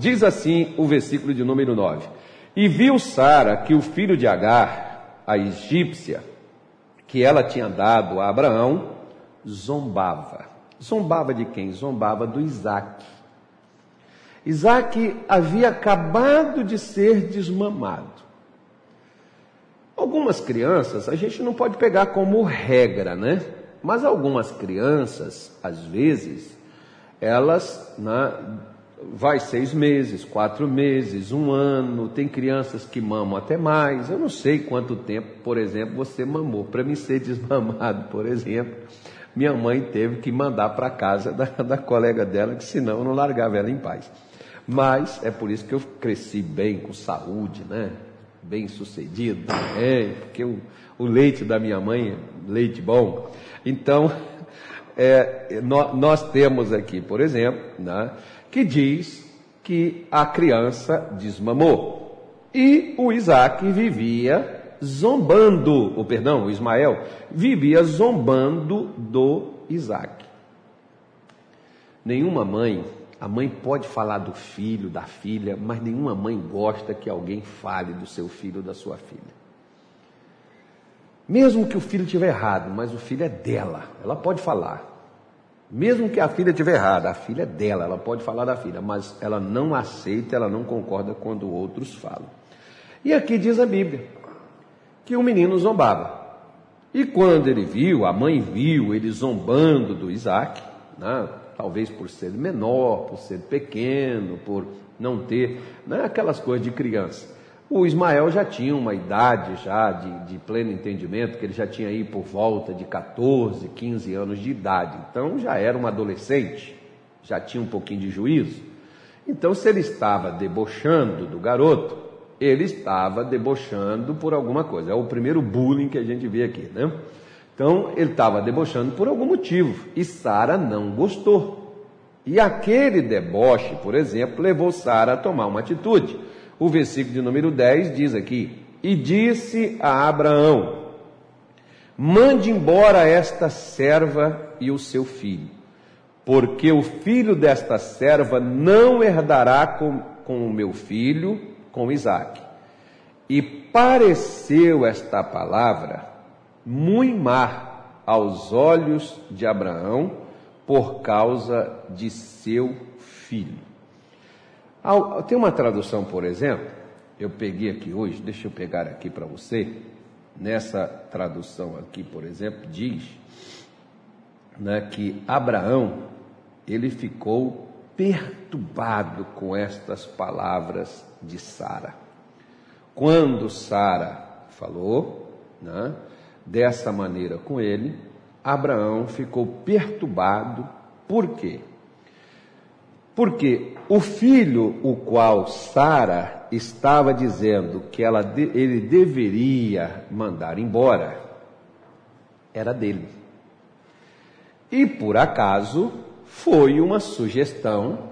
Diz assim o versículo de número 9: E viu Sara que o filho de Agar, a egípcia, que ela tinha dado a Abraão, zombava. Zombava de quem? Zombava do Isaac. Isaac havia acabado de ser desmamado. Algumas crianças a gente não pode pegar como regra, né? Mas algumas crianças, às vezes, elas né, vai seis meses, quatro meses, um ano. Tem crianças que mamam até mais. Eu não sei quanto tempo, por exemplo, você mamou. Para me ser desmamado, por exemplo, minha mãe teve que mandar para casa da, da colega dela, que senão eu não largava ela em paz. Mas é por isso que eu cresci bem, com saúde, né? Bem sucedido, é, porque o, o leite da minha mãe é leite bom. Então, é, nós, nós, temos aqui, por exemplo, né, que diz que a criança desmamou. E o Isaac vivia zombando, o perdão, o Ismael vivia zombando do Isaac. Nenhuma mãe, a mãe pode falar do filho, da filha, mas nenhuma mãe gosta que alguém fale do seu filho ou da sua filha. Mesmo que o filho estiver errado, mas o filho é dela, ela pode falar. Mesmo que a filha estiver errada, a filha é dela, ela pode falar da filha, mas ela não aceita, ela não concorda quando outros falam. E aqui diz a Bíblia que o menino zombava. E quando ele viu, a mãe viu ele zombando do Isaac, né? talvez por ser menor, por ser pequeno, por não ter né? aquelas coisas de criança. O Ismael já tinha uma idade já de, de, pleno entendimento, que ele já tinha aí por volta de 14, 15 anos de idade. Então já era um adolescente, já tinha um pouquinho de juízo. Então, se ele estava debochando do garoto, ele estava debochando por alguma coisa. É o primeiro bullying que a gente vê aqui, né? Então, ele estava debochando por algum motivo. E Sara não gostou. E aquele deboche, por exemplo, levou Sara a tomar uma atitude. O versículo de número 10 diz aqui: E disse a Abraão: Mande embora esta serva e o seu filho, porque o filho desta serva não herdará com, com o meu filho, com Isaac. E pareceu esta palavra muito má aos olhos de Abraão por causa de seu filho. Tem uma tradução, por exemplo, eu peguei aqui hoje, deixa eu pegar aqui para você. Nessa tradução aqui, por exemplo, diz né, que Abraão ele ficou perturbado com estas palavras de Sara. Quando Sara falou né, dessa maneira com ele, Abraão ficou perturbado. Por quê? Porque o filho, o qual Sara estava dizendo que ela, ele deveria mandar embora, era dele. E por acaso foi uma sugestão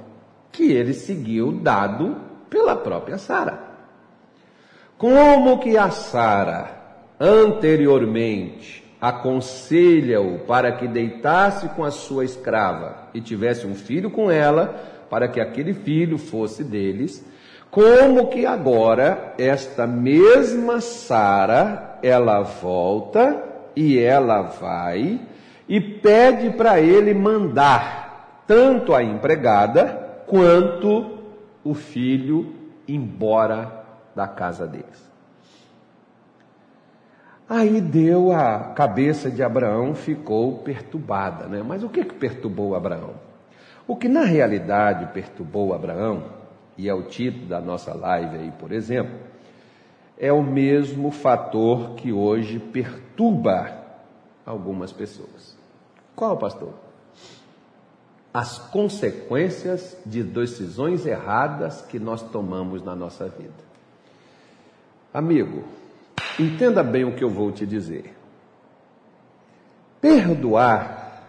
que ele seguiu dado pela própria Sara. Como que a Sara anteriormente aconselha-o para que deitasse com a sua escrava e tivesse um filho com ela, para que aquele filho fosse deles, como que agora esta mesma Sara, ela volta e ela vai e pede para ele mandar tanto a empregada quanto o filho embora da casa deles. Aí deu a cabeça de Abraão, ficou perturbada, né? Mas o que, que perturbou Abraão? O que na realidade perturbou Abraão, e é o título da nossa live aí, por exemplo, é o mesmo fator que hoje perturba algumas pessoas. Qual, pastor? As consequências de decisões erradas que nós tomamos na nossa vida. Amigo, Entenda bem o que eu vou te dizer. Perdoar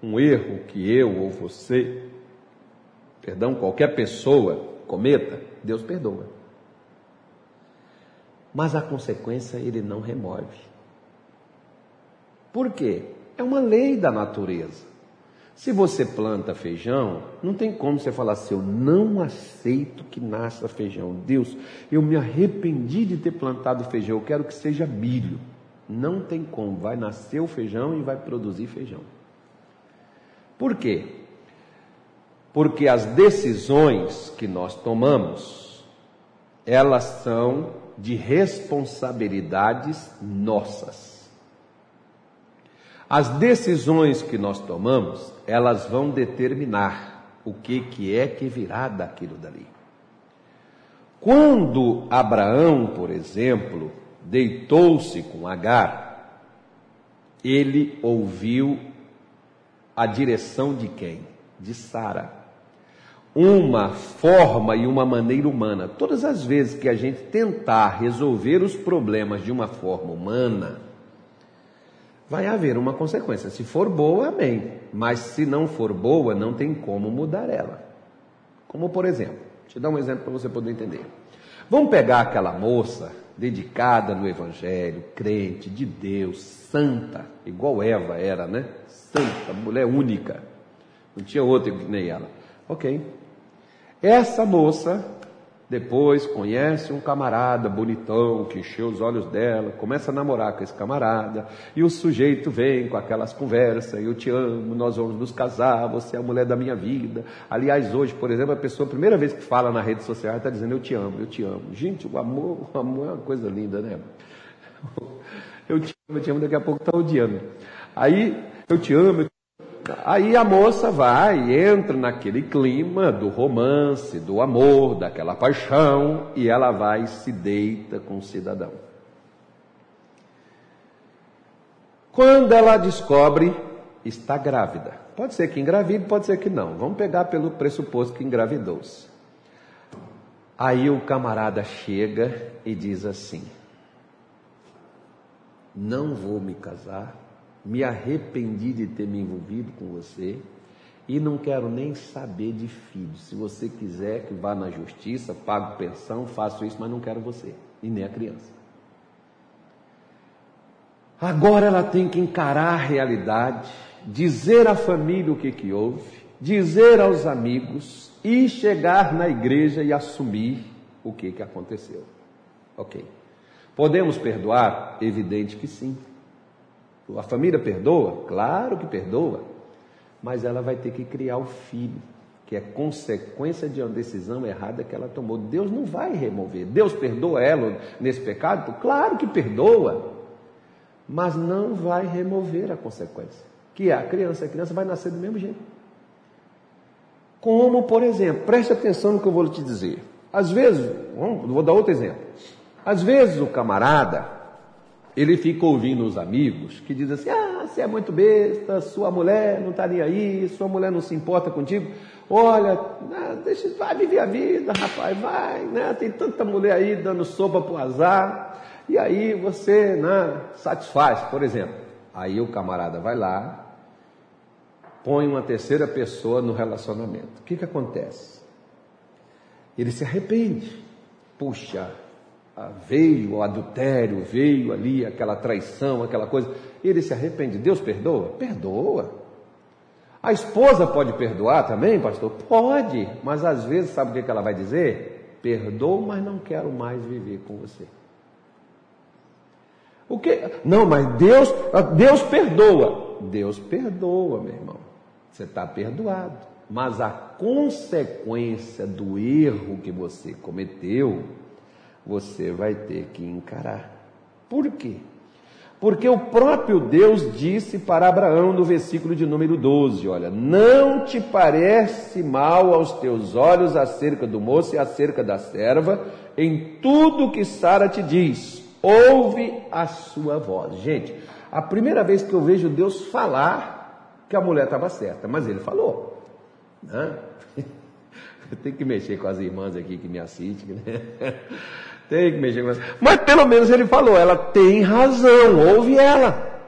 um erro que eu ou você, perdão, qualquer pessoa cometa, Deus perdoa. Mas a consequência ele não remove. Por quê? É uma lei da natureza. Se você planta feijão, não tem como você falar assim: eu não aceito que nasça feijão. Deus, eu me arrependi de ter plantado feijão, eu quero que seja milho. Não tem como, vai nascer o feijão e vai produzir feijão. Por quê? Porque as decisões que nós tomamos, elas são de responsabilidades nossas. As decisões que nós tomamos, elas vão determinar o que, que é que virá daquilo dali. Quando Abraão, por exemplo, deitou-se com Agar, ele ouviu a direção de quem? De Sara. Uma forma e uma maneira humana. Todas as vezes que a gente tentar resolver os problemas de uma forma humana, vai haver uma consequência. Se for boa, amém. Mas se não for boa, não tem como mudar ela. Como por exemplo, te dar um exemplo para você poder entender. Vamos pegar aquela moça dedicada no Evangelho, crente de Deus, santa, igual Eva era, né? Santa, mulher única. Não tinha outra que nem ela. Ok. Essa moça depois conhece um camarada bonitão que encheu os olhos dela, começa a namorar com esse camarada, e o sujeito vem com aquelas conversas, eu te amo, nós vamos nos casar, você é a mulher da minha vida. Aliás, hoje, por exemplo, a pessoa, a primeira vez que fala na rede social, está dizendo eu te amo, eu te amo. Gente, o amor, o amor é uma coisa linda, né? Eu te amo, eu te amo, daqui a pouco está odiando. Aí, eu te amo, eu te Aí a moça vai, entra naquele clima do romance, do amor, daquela paixão, e ela vai e se deita com o cidadão. Quando ela descobre, está grávida. Pode ser que engravide, pode ser que não. Vamos pegar pelo pressuposto que engravidou-se. Aí o camarada chega e diz assim: Não vou me casar me arrependi de ter me envolvido com você e não quero nem saber de filhos. Se você quiser que vá na justiça, pago pensão, faço isso, mas não quero você e nem a criança. Agora ela tem que encarar a realidade, dizer à família o que, que houve, dizer aos amigos e chegar na igreja e assumir o que, que aconteceu. Ok. Podemos perdoar? Evidente que sim. A família perdoa? Claro que perdoa. Mas ela vai ter que criar o filho, que é consequência de uma decisão errada que ela tomou. Deus não vai remover. Deus perdoa ela nesse pecado? Claro que perdoa. Mas não vai remover a consequência. Que é a criança. A criança vai nascer do mesmo jeito. Como, por exemplo, preste atenção no que eu vou te dizer. Às vezes, vou dar outro exemplo. Às vezes o camarada ele fica ouvindo os amigos que dizem assim: ah, você é muito besta, sua mulher não está nem aí, sua mulher não se importa contigo. Olha, ah, deixa, vai viver a vida, rapaz, vai, né? Tem tanta mulher aí dando sopa para o azar, e aí você né, satisfaz, por exemplo. Aí o camarada vai lá, põe uma terceira pessoa no relacionamento. O que, que acontece? Ele se arrepende. Puxa, veio o adultério, veio ali aquela traição, aquela coisa, ele se arrepende. Deus perdoa? Perdoa. A esposa pode perdoar também, pastor? Pode, mas às vezes sabe o que ela vai dizer? Perdoa, mas não quero mais viver com você. O que? Não, mas Deus, ah, Deus perdoa. Deus perdoa, meu irmão. Você está perdoado. Mas a consequência do erro que você cometeu você vai ter que encarar. Por quê? Porque o próprio Deus disse para Abraão no versículo de número 12: Olha, não te parece mal aos teus olhos acerca do moço e acerca da serva, em tudo que Sara te diz, ouve a sua voz. Gente, a primeira vez que eu vejo Deus falar que a mulher estava certa, mas ele falou. Né? Tem que mexer com as irmãs aqui que me assistem, né? Tem que mexer com ela. Mas pelo menos ele falou, ela tem razão, ouve ela.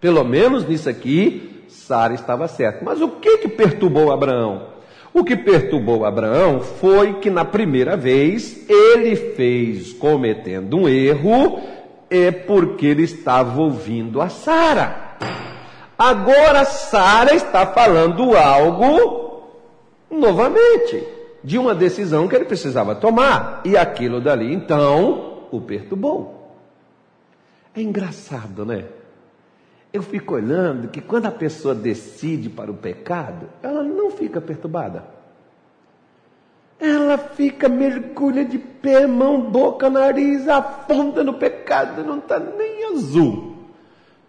Pelo menos nisso aqui, Sara estava certa. Mas o que que perturbou Abraão? O que perturbou Abraão foi que na primeira vez ele fez cometendo um erro, é porque ele estava ouvindo a Sara. Agora Sara está falando algo novamente de uma decisão que ele precisava tomar e aquilo dali então o perturbou. É engraçado, né? Eu fico olhando que quando a pessoa decide para o pecado, ela não fica perturbada. Ela fica, mergulha de pé, mão, boca, nariz, afunda no pecado, não está nem azul.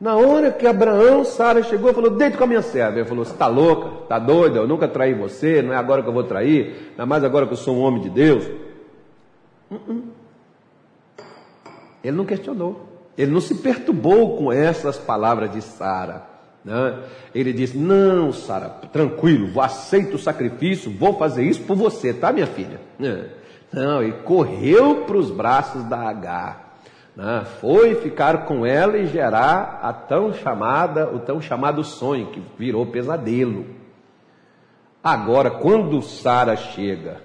Na hora que Abraão, Sara chegou e falou: Deite com a minha serva. Ele falou: Você está louca? Está doida? Eu nunca traí você, não é agora que eu vou trair, ainda mais agora que eu sou um homem de Deus. Uh -uh. Ele não questionou. Ele não se perturbou com essas palavras de Sara. Né? Ele disse: Não, Sara, tranquilo, aceito o sacrifício, vou fazer isso por você, tá, minha filha? É. Não, ele correu para os braços da Agar. Né? Foi ficar com ela e gerar a tão chamada, o tão chamado sonho, que virou pesadelo. Agora, quando Sara chega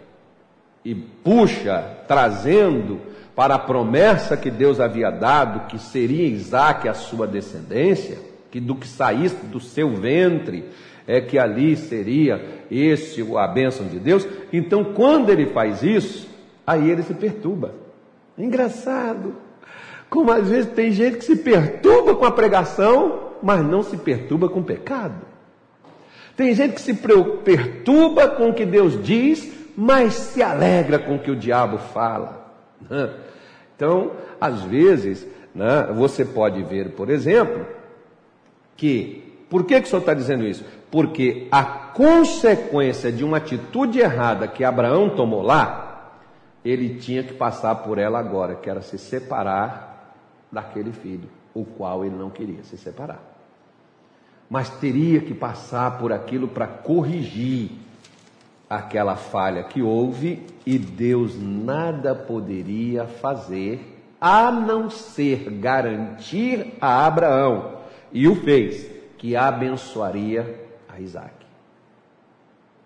e puxa, trazendo para a promessa que Deus havia dado, que seria Isaac a sua descendência, que do que saísse do seu ventre, é que ali seria esse a bênção de Deus. Então, quando ele faz isso, aí ele se perturba. engraçado. Como às vezes tem gente que se perturba com a pregação, mas não se perturba com o pecado. Tem gente que se perturba com o que Deus diz, mas se alegra com o que o diabo fala. Então, às vezes, né, você pode ver, por exemplo, que, por que, que o senhor está dizendo isso? Porque a consequência de uma atitude errada que Abraão tomou lá, ele tinha que passar por ela agora, que era se separar daquele filho, o qual ele não queria se separar. Mas teria que passar por aquilo para corrigir aquela falha que houve e Deus nada poderia fazer a não ser garantir a Abraão, e o fez, que abençoaria a Isaac.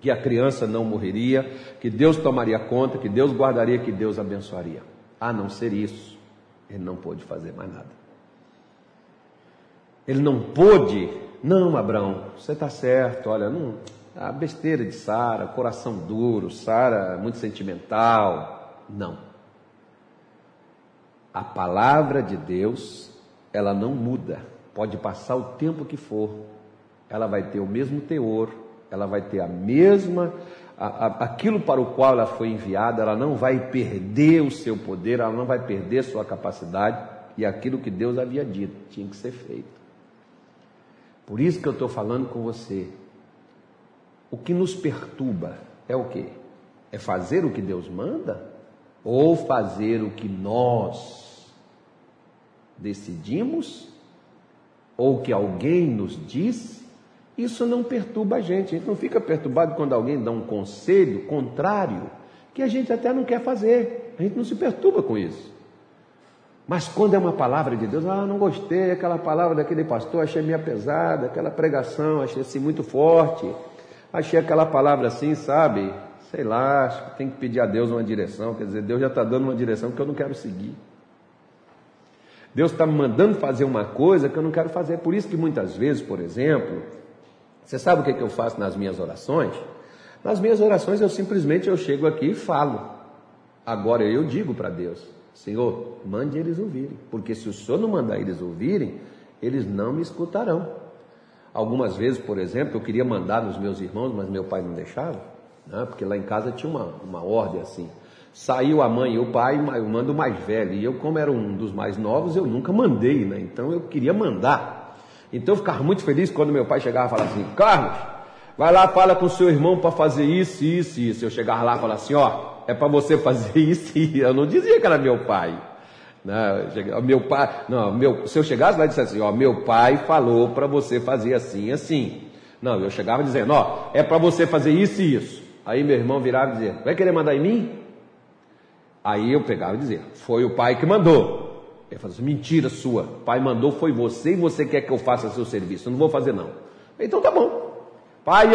Que a criança não morreria, que Deus tomaria conta, que Deus guardaria, que Deus abençoaria. A não ser isso, ele não pôde fazer mais nada. Ele não pôde, não, Abraão, você está certo, olha, não, a besteira de Sara, coração duro, Sara muito sentimental. Não. A palavra de Deus, ela não muda. Pode passar o tempo que for, ela vai ter o mesmo teor, ela vai ter a mesma, a, aquilo para o qual ela foi enviada, ela não vai perder o seu poder, ela não vai perder sua capacidade, e aquilo que Deus havia dito tinha que ser feito. Por isso que eu estou falando com você, o que nos perturba é o que? É fazer o que Deus manda? Ou fazer o que nós decidimos? Ou que alguém nos diz? Isso não perturba a gente. A gente não fica perturbado quando alguém dá um conselho contrário, que a gente até não quer fazer. A gente não se perturba com isso. Mas quando é uma palavra de Deus, ah, não gostei, aquela palavra daquele pastor, achei meio pesada, aquela pregação, achei assim muito forte achei aquela palavra assim, sabe? Sei lá, acho que tem que pedir a Deus uma direção. Quer dizer, Deus já está dando uma direção que eu não quero seguir. Deus está me mandando fazer uma coisa que eu não quero fazer. Por isso que muitas vezes, por exemplo, você sabe o que, é que eu faço nas minhas orações? Nas minhas orações eu simplesmente eu chego aqui e falo. Agora eu digo para Deus, Senhor, mande eles ouvirem, porque se o Senhor não mandar eles ouvirem, eles não me escutarão. Algumas vezes, por exemplo, eu queria mandar nos meus irmãos, mas meu pai não deixava, né? porque lá em casa tinha uma, uma ordem assim. Saiu a mãe e o pai, eu mando o mais velho. E eu, como era um dos mais novos, eu nunca mandei, né? Então eu queria mandar. Então eu ficava muito feliz quando meu pai chegava e falava assim: Carlos, vai lá, fala com o seu irmão para fazer isso, isso, isso. Eu chegava lá e falava assim: ó, é para você fazer isso e eu não dizia que era meu pai. Né? Meu pai, não, meu, se eu chegasse lá e dissesse assim, ó, meu pai falou para você fazer assim, assim. Não, eu chegava dizendo, ó, é para você fazer isso e isso. Aí meu irmão virava e dizia, vai querer mandar em mim? Aí eu pegava e dizia, foi o pai que mandou. Ele falou assim, mentira sua, pai mandou, foi você e você quer que eu faça seu serviço. Eu não vou fazer não. Então tá bom. Pai,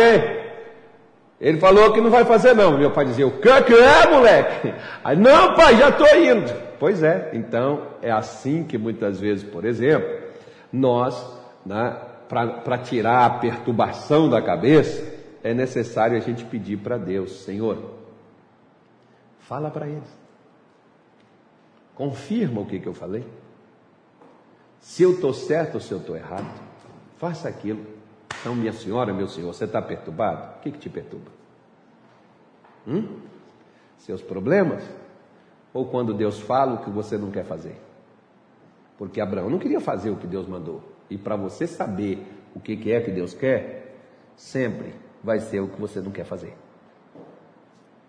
ele falou que não vai fazer não. Meu pai dizia, o que, que é, moleque? Aí, não, pai, já estou indo. Pois é, então é assim que muitas vezes, por exemplo, nós né, para tirar a perturbação da cabeça, é necessário a gente pedir para Deus, Senhor, fala para eles. Confirma o que, que eu falei. Se eu estou certo ou se eu estou errado, faça aquilo. Então, minha senhora, meu senhor, você está perturbado? O que, que te perturba? Hum? Seus problemas? Ou quando Deus fala o que você não quer fazer? Porque Abraão não queria fazer o que Deus mandou. E para você saber o que, que é que Deus quer, sempre vai ser o que você não quer fazer.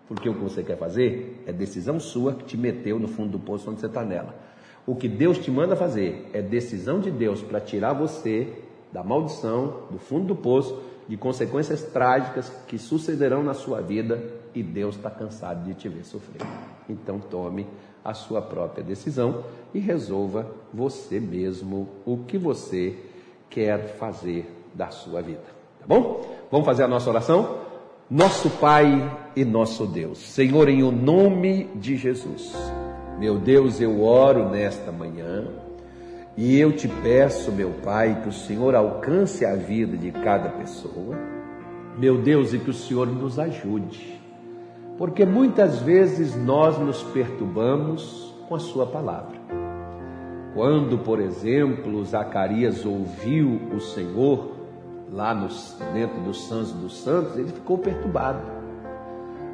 Porque o que você quer fazer é decisão sua que te meteu no fundo do poço onde você está nela. O que Deus te manda fazer é decisão de Deus para tirar você da maldição, do fundo do poço, de consequências trágicas que sucederão na sua vida e Deus está cansado de te ver sofrer. Então tome a sua própria decisão e resolva você mesmo o que você quer fazer da sua vida. Tá bom? Vamos fazer a nossa oração? Nosso Pai e nosso Deus, Senhor, em o nome de Jesus, meu Deus, eu oro nesta manhã e eu te peço, meu Pai, que o Senhor alcance a vida de cada pessoa, meu Deus, e que o Senhor nos ajude porque muitas vezes nós nos perturbamos com a Sua palavra. Quando, por exemplo, Zacarias ouviu o Senhor lá no, dentro dos santos dos santos, ele ficou perturbado.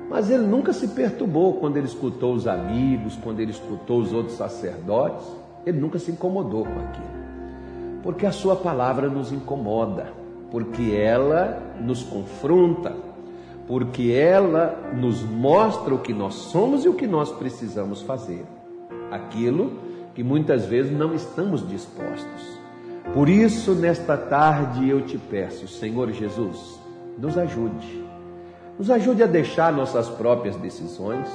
Mas ele nunca se perturbou quando ele escutou os amigos, quando ele escutou os outros sacerdotes, ele nunca se incomodou com aquilo. Porque a sua palavra nos incomoda, porque ela nos confronta, porque ela nos mostra o que nós somos e o que nós precisamos fazer, aquilo que muitas vezes não estamos dispostos. Por isso, nesta tarde eu te peço, Senhor Jesus, nos ajude. Nos ajude a deixar nossas próprias decisões,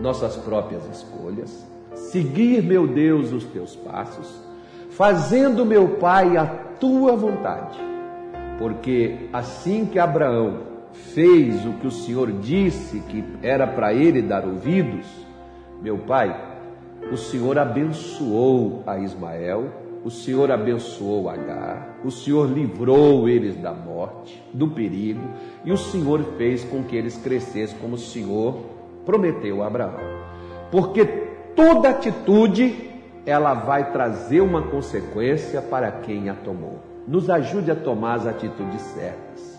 nossas próprias escolhas, seguir, meu Deus, os teus passos, fazendo, meu Pai, a tua vontade. Porque assim que Abraão fez o que o Senhor disse que era para ele dar ouvidos, meu pai, o Senhor abençoou a Ismael, o Senhor abençoou Agar, o Senhor livrou eles da morte, do perigo, e o Senhor fez com que eles crescessem como o Senhor prometeu a Abraão. Porque toda atitude ela vai trazer uma consequência para quem a tomou. Nos ajude a tomar as atitudes certas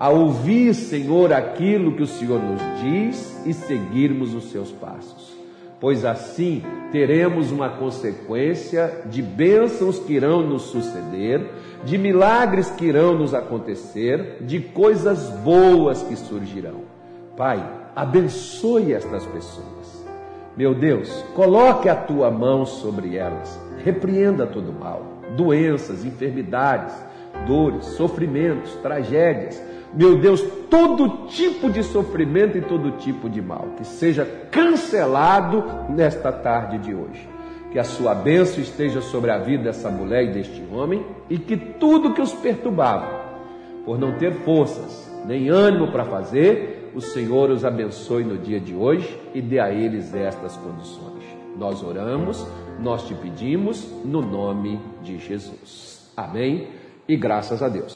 a ouvir, Senhor, aquilo que o Senhor nos diz e seguirmos os seus passos. Pois assim teremos uma consequência de bênçãos que irão nos suceder, de milagres que irão nos acontecer, de coisas boas que surgirão. Pai, abençoe estas pessoas. Meu Deus, coloque a tua mão sobre elas, repreenda todo mal, doenças, enfermidades, dores, sofrimentos, tragédias meu Deus, todo tipo de sofrimento e todo tipo de mal, que seja cancelado nesta tarde de hoje. Que a sua bênção esteja sobre a vida dessa mulher e deste homem, e que tudo que os perturbava, por não ter forças nem ânimo para fazer, o Senhor os abençoe no dia de hoje e dê a eles estas condições. Nós oramos, nós te pedimos, no nome de Jesus. Amém e graças a Deus.